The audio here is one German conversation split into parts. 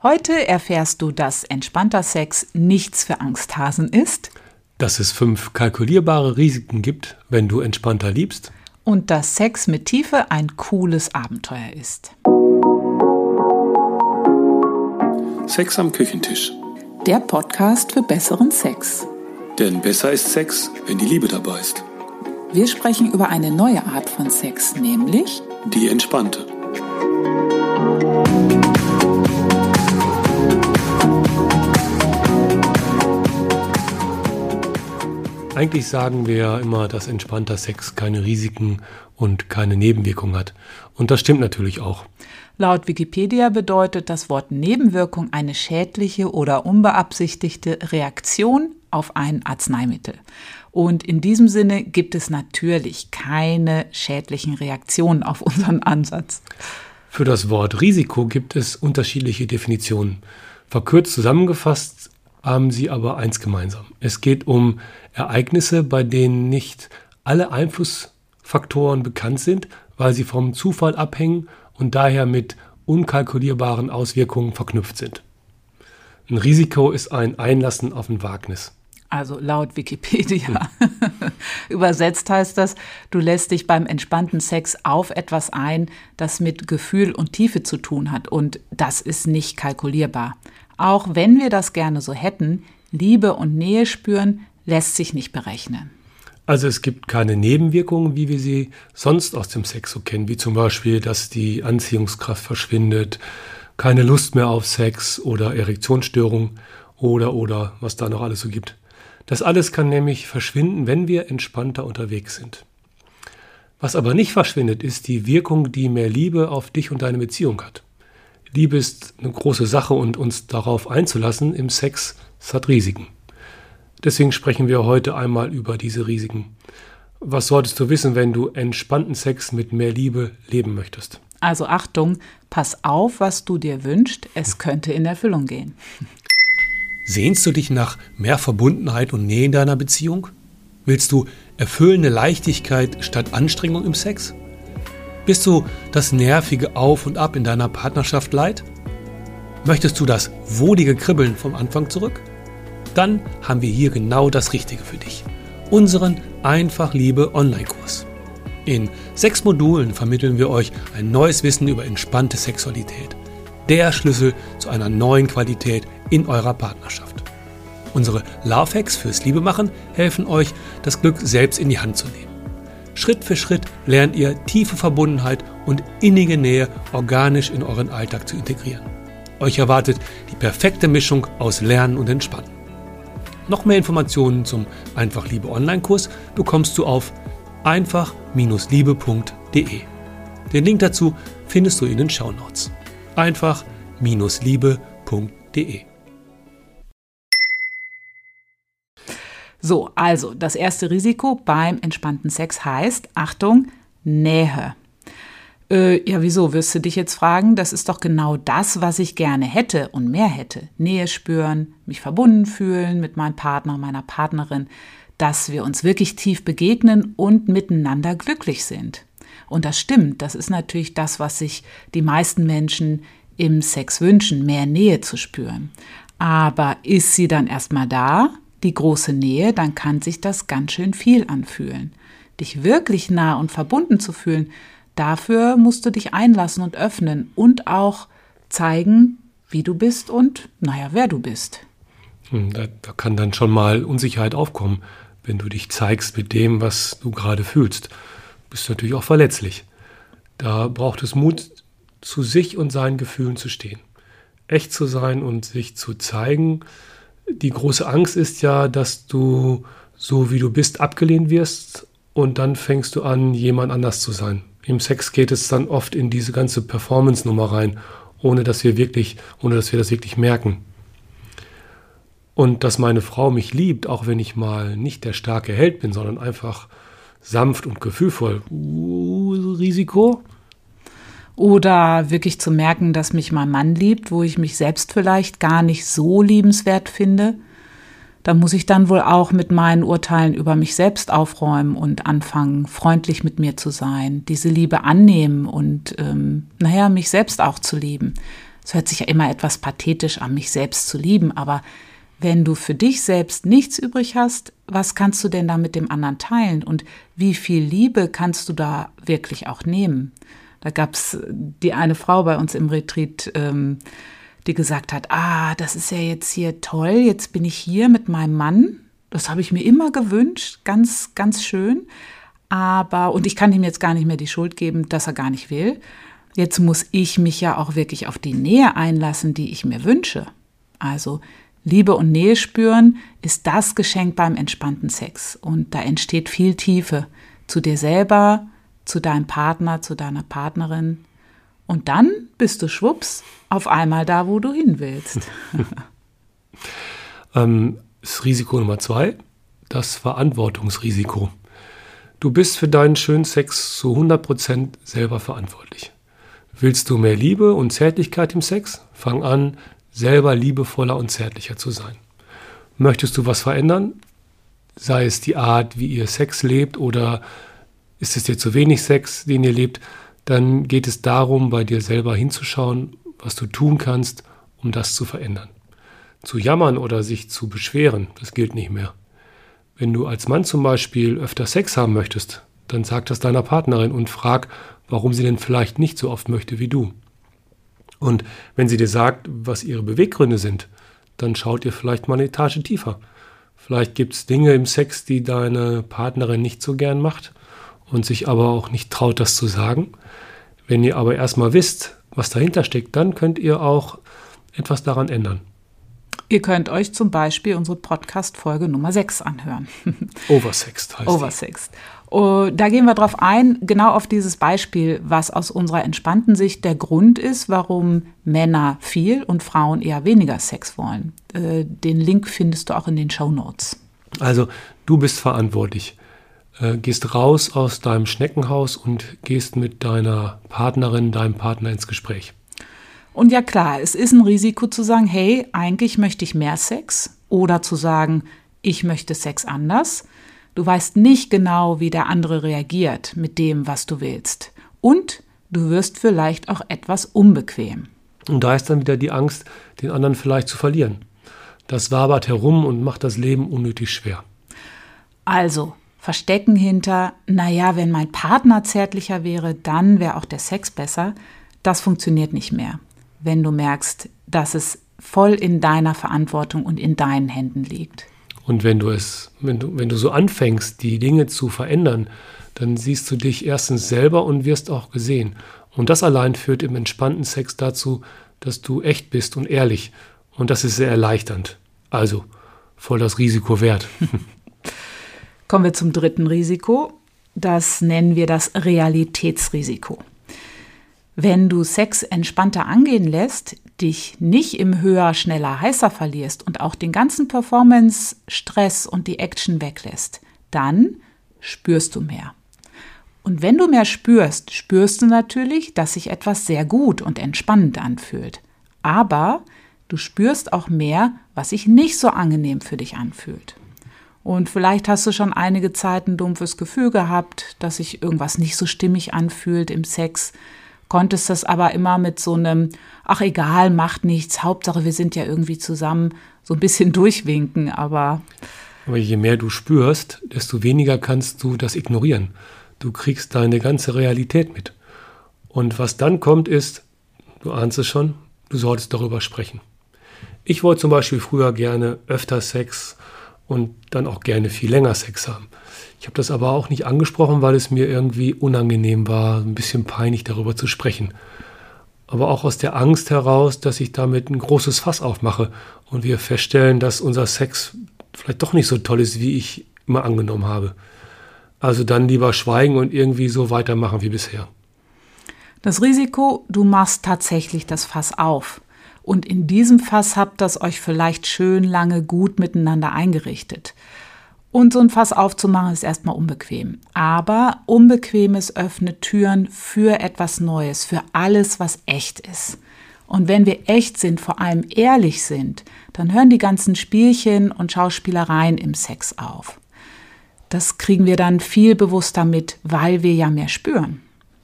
Heute erfährst du, dass entspannter Sex nichts für Angsthasen ist. Dass es fünf kalkulierbare Risiken gibt, wenn du entspannter liebst. Und dass Sex mit Tiefe ein cooles Abenteuer ist. Sex am Küchentisch. Der Podcast für besseren Sex. Denn besser ist Sex, wenn die Liebe dabei ist. Wir sprechen über eine neue Art von Sex, nämlich Die entspannte. Eigentlich sagen wir ja immer, dass entspannter Sex keine Risiken und keine Nebenwirkungen hat. Und das stimmt natürlich auch. Laut Wikipedia bedeutet das Wort Nebenwirkung eine schädliche oder unbeabsichtigte Reaktion auf ein Arzneimittel. Und in diesem Sinne gibt es natürlich keine schädlichen Reaktionen auf unseren Ansatz. Für das Wort Risiko gibt es unterschiedliche Definitionen. Verkürzt zusammengefasst haben sie aber eins gemeinsam. Es geht um Ereignisse, bei denen nicht alle Einflussfaktoren bekannt sind, weil sie vom Zufall abhängen und daher mit unkalkulierbaren Auswirkungen verknüpft sind. Ein Risiko ist ein Einlassen auf ein Wagnis. Also laut Wikipedia. Übersetzt heißt das, du lässt dich beim entspannten Sex auf etwas ein, das mit Gefühl und Tiefe zu tun hat. Und das ist nicht kalkulierbar. Auch wenn wir das gerne so hätten, Liebe und Nähe spüren lässt sich nicht berechnen. Also es gibt keine Nebenwirkungen, wie wir sie sonst aus dem Sex so kennen, wie zum Beispiel, dass die Anziehungskraft verschwindet, keine Lust mehr auf Sex oder Erektionsstörung oder oder was da noch alles so gibt. Das alles kann nämlich verschwinden, wenn wir entspannter unterwegs sind. Was aber nicht verschwindet, ist die Wirkung, die mehr Liebe auf dich und deine Beziehung hat. Liebe ist eine große Sache und uns darauf einzulassen im Sex, es hat Risiken. Deswegen sprechen wir heute einmal über diese Risiken. Was solltest du wissen, wenn du entspannten Sex mit mehr Liebe leben möchtest? Also Achtung, pass auf, was du dir wünschst, es könnte in Erfüllung gehen. Sehnst du dich nach mehr Verbundenheit und Nähe in deiner Beziehung? Willst du erfüllende Leichtigkeit statt Anstrengung im Sex? Bist du das nervige Auf und Ab in deiner Partnerschaft leid? Möchtest du das wohlige Kribbeln vom Anfang zurück? Dann haben wir hier genau das Richtige für dich. Unseren Einfach Liebe Online-Kurs. In sechs Modulen vermitteln wir euch ein neues Wissen über entspannte Sexualität. Der Schlüssel zu einer neuen Qualität in eurer Partnerschaft. Unsere Love Hacks fürs Liebemachen helfen euch, das Glück selbst in die Hand zu nehmen. Schritt für Schritt lernt ihr tiefe Verbundenheit und innige Nähe organisch in euren Alltag zu integrieren. Euch erwartet die perfekte Mischung aus Lernen und Entspannen. Noch mehr Informationen zum Einfach Liebe Online-Kurs bekommst du auf einfach-liebe.de. Den Link dazu findest du in den Shownotes. einfach-liebe.de. So, also das erste Risiko beim entspannten Sex heißt, Achtung, Nähe. Äh, ja, wieso wirst du dich jetzt fragen? Das ist doch genau das, was ich gerne hätte und mehr hätte. Nähe spüren, mich verbunden fühlen mit meinem Partner, meiner Partnerin, dass wir uns wirklich tief begegnen und miteinander glücklich sind. Und das stimmt, das ist natürlich das, was sich die meisten Menschen im Sex wünschen, mehr Nähe zu spüren. Aber ist sie dann erstmal da, die große Nähe, dann kann sich das ganz schön viel anfühlen. Dich wirklich nah und verbunden zu fühlen, dafür musst du dich einlassen und öffnen und auch zeigen, wie du bist und, naja, wer du bist. Hm, da, da kann dann schon mal Unsicherheit aufkommen, wenn du dich zeigst mit dem, was du gerade fühlst. Du bist natürlich auch verletzlich. Da braucht es Mut, zu sich und seinen Gefühlen zu stehen. Echt zu sein und sich zu zeigen, die große Angst ist ja, dass du so wie du bist abgelehnt wirst und dann fängst du an, jemand anders zu sein. Im Sex geht es dann oft in diese ganze Performance-Nummer rein, ohne dass wir wirklich, ohne dass wir das wirklich merken. Und dass meine Frau mich liebt, auch wenn ich mal nicht der starke Held bin, sondern einfach sanft und gefühlvoll. Uh, Risiko? Oder wirklich zu merken, dass mich mein Mann liebt, wo ich mich selbst vielleicht gar nicht so liebenswert finde. Da muss ich dann wohl auch mit meinen Urteilen über mich selbst aufräumen und anfangen, freundlich mit mir zu sein, diese Liebe annehmen und, ähm, naja, mich selbst auch zu lieben. Es hört sich ja immer etwas pathetisch an, mich selbst zu lieben, aber wenn du für dich selbst nichts übrig hast, was kannst du denn da mit dem anderen teilen und wie viel Liebe kannst du da wirklich auch nehmen? Da gab es die eine Frau bei uns im Retreat, ähm, die gesagt hat, ah, das ist ja jetzt hier toll, jetzt bin ich hier mit meinem Mann. Das habe ich mir immer gewünscht, ganz, ganz schön. Aber, und ich kann ihm jetzt gar nicht mehr die Schuld geben, dass er gar nicht will. Jetzt muss ich mich ja auch wirklich auf die Nähe einlassen, die ich mir wünsche. Also Liebe und Nähe spüren ist das Geschenk beim entspannten Sex. Und da entsteht viel Tiefe zu dir selber, zu deinem Partner, zu deiner Partnerin. Und dann bist du schwupps auf einmal da, wo du hin willst. ähm, das Risiko Nummer zwei, das Verantwortungsrisiko. Du bist für deinen schönen Sex zu 100% selber verantwortlich. Willst du mehr Liebe und Zärtlichkeit im Sex? Fang an, selber liebevoller und zärtlicher zu sein. Möchtest du was verändern? Sei es die Art, wie ihr Sex lebt oder ist es dir zu wenig Sex, den ihr lebt, dann geht es darum, bei dir selber hinzuschauen, was du tun kannst, um das zu verändern. Zu jammern oder sich zu beschweren, das gilt nicht mehr. Wenn du als Mann zum Beispiel öfter Sex haben möchtest, dann sag das deiner Partnerin und frag, warum sie denn vielleicht nicht so oft möchte wie du. Und wenn sie dir sagt, was ihre Beweggründe sind, dann schaut ihr vielleicht mal eine Etage tiefer. Vielleicht gibt es Dinge im Sex, die deine Partnerin nicht so gern macht und sich aber auch nicht traut, das zu sagen. Wenn ihr aber erstmal wisst, was dahinter steckt, dann könnt ihr auch etwas daran ändern. Ihr könnt euch zum Beispiel unsere Podcast-Folge Nummer 6 anhören. Oversext heißt Oversext. Oh, da gehen wir drauf ein, genau auf dieses Beispiel, was aus unserer entspannten Sicht der Grund ist, warum Männer viel und Frauen eher weniger Sex wollen. Äh, den Link findest du auch in den Show Notes. Also, du bist verantwortlich. Äh, gehst raus aus deinem Schneckenhaus und gehst mit deiner Partnerin, deinem Partner ins Gespräch. Und ja klar, es ist ein Risiko zu sagen, hey, eigentlich möchte ich mehr Sex oder zu sagen, ich möchte Sex anders. Du weißt nicht genau, wie der andere reagiert mit dem, was du willst. Und du wirst vielleicht auch etwas unbequem. Und da ist dann wieder die Angst, den anderen vielleicht zu verlieren. Das wabert herum und macht das Leben unnötig schwer. Also, verstecken hinter, naja, wenn mein Partner zärtlicher wäre, dann wäre auch der Sex besser, das funktioniert nicht mehr wenn du merkst, dass es voll in deiner Verantwortung und in deinen Händen liegt. Und wenn du es, wenn du, wenn du so anfängst, die Dinge zu verändern, dann siehst du dich erstens selber und wirst auch gesehen. Und das allein führt im entspannten Sex dazu, dass du echt bist und ehrlich. Und das ist sehr erleichternd. Also voll das Risiko wert. Kommen wir zum dritten Risiko. Das nennen wir das Realitätsrisiko. Wenn du Sex entspannter angehen lässt, dich nicht im höher, schneller, heißer verlierst und auch den ganzen Performance-Stress und die Action weglässt, dann spürst du mehr. Und wenn du mehr spürst, spürst du natürlich, dass sich etwas sehr gut und entspannend anfühlt. Aber du spürst auch mehr, was sich nicht so angenehm für dich anfühlt. Und vielleicht hast du schon einige Zeit ein dumpfes Gefühl gehabt, dass sich irgendwas nicht so stimmig anfühlt im Sex konntest das aber immer mit so einem, ach egal, macht nichts, Hauptsache wir sind ja irgendwie zusammen, so ein bisschen durchwinken, aber. Aber je mehr du spürst, desto weniger kannst du das ignorieren. Du kriegst deine ganze Realität mit. Und was dann kommt, ist, du ahnst es schon, du solltest darüber sprechen. Ich wollte zum Beispiel früher gerne öfter Sex und dann auch gerne viel länger Sex haben. Ich habe das aber auch nicht angesprochen, weil es mir irgendwie unangenehm war, ein bisschen peinlich darüber zu sprechen. Aber auch aus der Angst heraus, dass ich damit ein großes Fass aufmache und wir feststellen, dass unser Sex vielleicht doch nicht so toll ist, wie ich immer angenommen habe. Also dann lieber schweigen und irgendwie so weitermachen wie bisher. Das Risiko, du machst tatsächlich das Fass auf. Und in diesem Fass habt ihr euch vielleicht schön lange gut miteinander eingerichtet. Und so ein Fass aufzumachen ist erstmal unbequem. Aber Unbequemes öffnet Türen für etwas Neues, für alles, was echt ist. Und wenn wir echt sind, vor allem ehrlich sind, dann hören die ganzen Spielchen und Schauspielereien im Sex auf. Das kriegen wir dann viel bewusster mit, weil wir ja mehr spüren.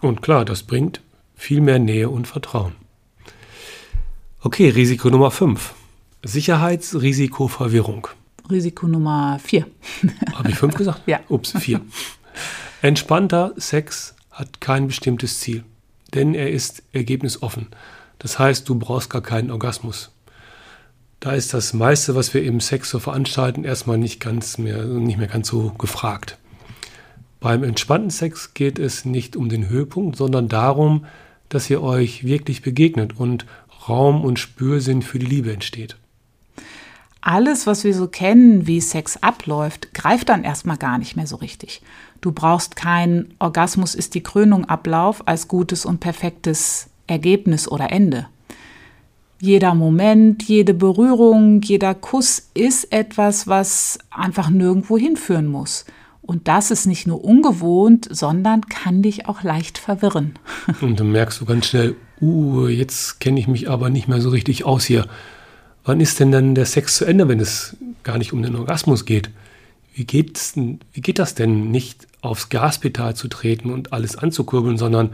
Und klar, das bringt viel mehr Nähe und Vertrauen. Okay, Risiko Nummer 5. Sicherheitsrisikoverwirrung. Risiko Nummer 4. Habe ich 5 gesagt? Ja. Ups, 4. Entspannter Sex hat kein bestimmtes Ziel, denn er ist ergebnisoffen. Das heißt, du brauchst gar keinen Orgasmus. Da ist das meiste, was wir im Sex so veranstalten, erstmal nicht ganz mehr, nicht mehr ganz so gefragt. Beim entspannten Sex geht es nicht um den Höhepunkt, sondern darum, dass ihr euch wirklich begegnet und Raum und Spürsinn für die Liebe entsteht. Alles, was wir so kennen, wie Sex abläuft, greift dann erstmal gar nicht mehr so richtig. Du brauchst keinen Orgasmus ist die Krönung Ablauf als gutes und perfektes Ergebnis oder Ende. Jeder Moment, jede Berührung, jeder Kuss ist etwas, was einfach nirgendwo hinführen muss. Und das ist nicht nur ungewohnt, sondern kann dich auch leicht verwirren. Und dann merkst du ganz schnell, uh, jetzt kenne ich mich aber nicht mehr so richtig aus hier. Wann ist denn dann der Sex zu Ende, wenn es gar nicht um den Orgasmus geht? Wie, geht's wie geht das denn, nicht aufs Gaspedal zu treten und alles anzukurbeln, sondern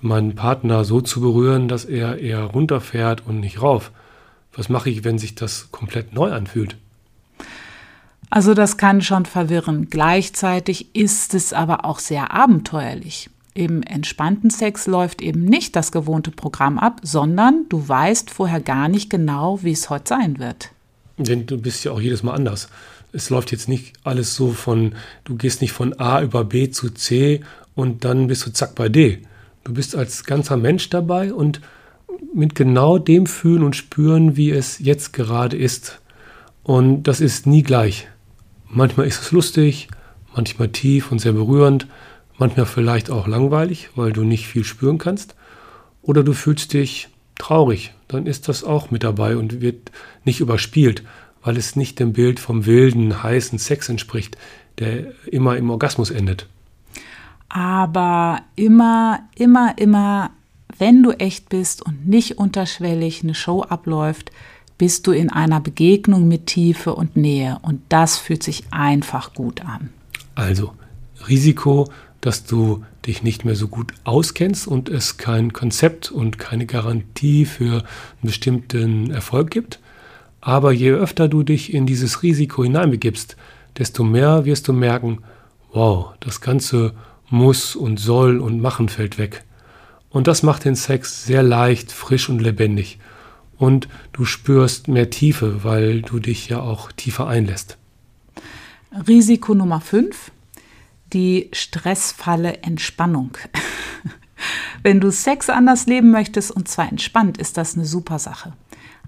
meinen Partner so zu berühren, dass er eher runterfährt und nicht rauf? Was mache ich, wenn sich das komplett neu anfühlt? Also das kann schon verwirren. Gleichzeitig ist es aber auch sehr abenteuerlich. Im entspannten Sex läuft eben nicht das gewohnte Programm ab, sondern du weißt vorher gar nicht genau, wie es heute sein wird. Denn du bist ja auch jedes Mal anders. Es läuft jetzt nicht alles so von, du gehst nicht von A über B zu C und dann bist du zack bei D. Du bist als ganzer Mensch dabei und mit genau dem Fühlen und Spüren, wie es jetzt gerade ist. Und das ist nie gleich. Manchmal ist es lustig, manchmal tief und sehr berührend, manchmal vielleicht auch langweilig, weil du nicht viel spüren kannst. Oder du fühlst dich traurig, dann ist das auch mit dabei und wird nicht überspielt, weil es nicht dem Bild vom wilden, heißen Sex entspricht, der immer im Orgasmus endet. Aber immer, immer, immer, wenn du echt bist und nicht unterschwellig eine Show abläuft, bist du in einer Begegnung mit Tiefe und Nähe und das fühlt sich einfach gut an. Also Risiko dass du dich nicht mehr so gut auskennst und es kein Konzept und keine Garantie für einen bestimmten Erfolg gibt. Aber je öfter du dich in dieses Risiko hineinbegibst, desto mehr wirst du merken, wow, das Ganze muss und soll und machen fällt weg. Und das macht den Sex sehr leicht, frisch und lebendig. Und du spürst mehr Tiefe, weil du dich ja auch tiefer einlässt. Risiko Nummer 5 die Stressfalle Entspannung. Wenn du Sex anders leben möchtest und zwar entspannt, ist das eine super Sache.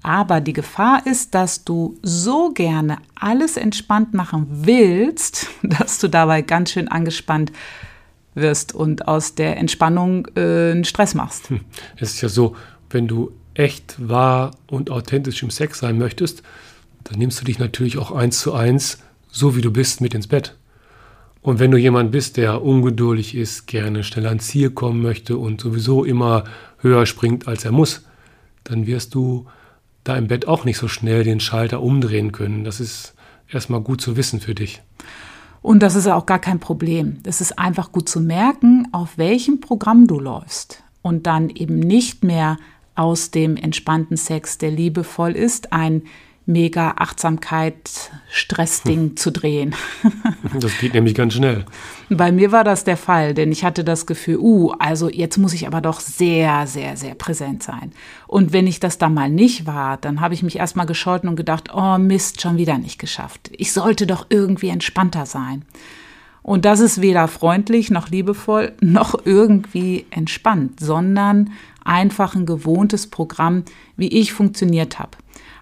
Aber die Gefahr ist, dass du so gerne alles entspannt machen willst, dass du dabei ganz schön angespannt wirst und aus der Entspannung äh, einen Stress machst. Hm. Es ist ja so, wenn du echt wahr und authentisch im Sex sein möchtest, dann nimmst du dich natürlich auch eins zu eins, so wie du bist, mit ins Bett. Und wenn du jemand bist, der ungeduldig ist, gerne schnell ans Ziel kommen möchte und sowieso immer höher springt, als er muss, dann wirst du da im Bett auch nicht so schnell den Schalter umdrehen können. Das ist erstmal gut zu wissen für dich. Und das ist auch gar kein Problem. Es ist einfach gut zu merken, auf welchem Programm du läufst. Und dann eben nicht mehr aus dem entspannten Sex, der liebevoll ist, ein mega Achtsamkeit Stressding hm. zu drehen. das geht nämlich ganz schnell. Bei mir war das der Fall, denn ich hatte das Gefühl, uh, also jetzt muss ich aber doch sehr, sehr, sehr präsent sein. Und wenn ich das dann mal nicht war, dann habe ich mich erstmal gescholten und gedacht, oh Mist, schon wieder nicht geschafft. Ich sollte doch irgendwie entspannter sein. Und das ist weder freundlich noch liebevoll noch irgendwie entspannt, sondern einfach ein gewohntes Programm, wie ich funktioniert habe.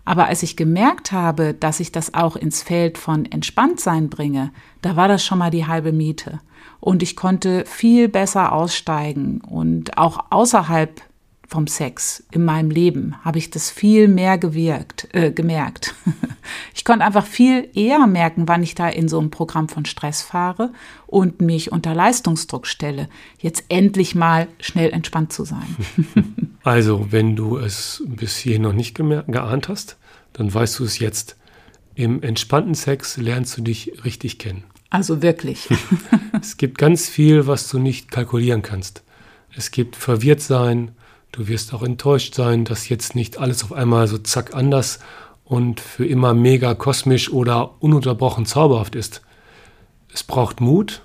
Aber als ich gemerkt habe, dass ich das auch ins Feld von Entspanntsein bringe, da war das schon mal die halbe Miete. Und ich konnte viel besser aussteigen und auch außerhalb vom Sex in meinem Leben habe ich das viel mehr gewirkt, äh, gemerkt. ich konnte einfach viel eher merken, wann ich da in so einem Programm von Stress fahre und mich unter Leistungsdruck stelle, jetzt endlich mal schnell entspannt zu sein. also, wenn du es bis hierhin noch nicht geahnt hast, dann weißt du es jetzt. Im entspannten Sex lernst du dich richtig kennen. Also wirklich. es gibt ganz viel, was du nicht kalkulieren kannst. Es gibt verwirrt sein, Du wirst auch enttäuscht sein, dass jetzt nicht alles auf einmal so zack anders und für immer mega kosmisch oder ununterbrochen zauberhaft ist. Es braucht Mut,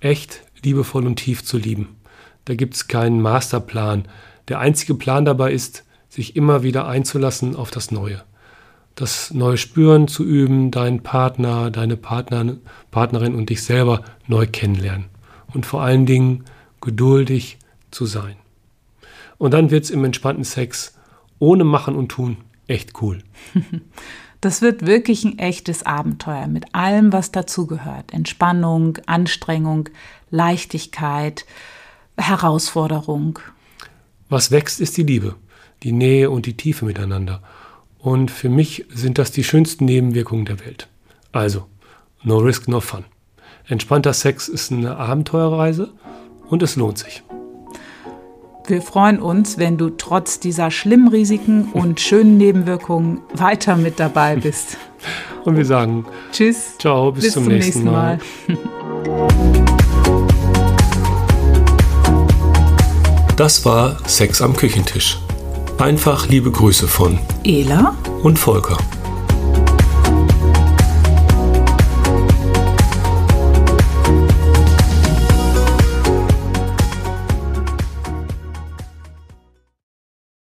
echt, liebevoll und tief zu lieben. Da gibt es keinen Masterplan. Der einzige Plan dabei ist, sich immer wieder einzulassen auf das Neue. Das neue Spüren zu üben, deinen Partner, deine Partner, Partnerin und dich selber neu kennenlernen. Und vor allen Dingen geduldig zu sein. Und dann wird es im entspannten Sex ohne Machen und Tun echt cool. Das wird wirklich ein echtes Abenteuer mit allem, was dazugehört. Entspannung, Anstrengung, Leichtigkeit, Herausforderung. Was wächst, ist die Liebe, die Nähe und die Tiefe miteinander. Und für mich sind das die schönsten Nebenwirkungen der Welt. Also, no risk, no fun. Entspannter Sex ist eine Abenteuerreise und es lohnt sich. Wir freuen uns, wenn du trotz dieser schlimmen Risiken und schönen Nebenwirkungen weiter mit dabei bist. Und wir sagen Tschüss. Ciao, bis, bis zum, zum, nächsten, nächsten Mal. Mal. Das war Sex am Küchentisch. Einfach liebe Grüße von Ela und Volker.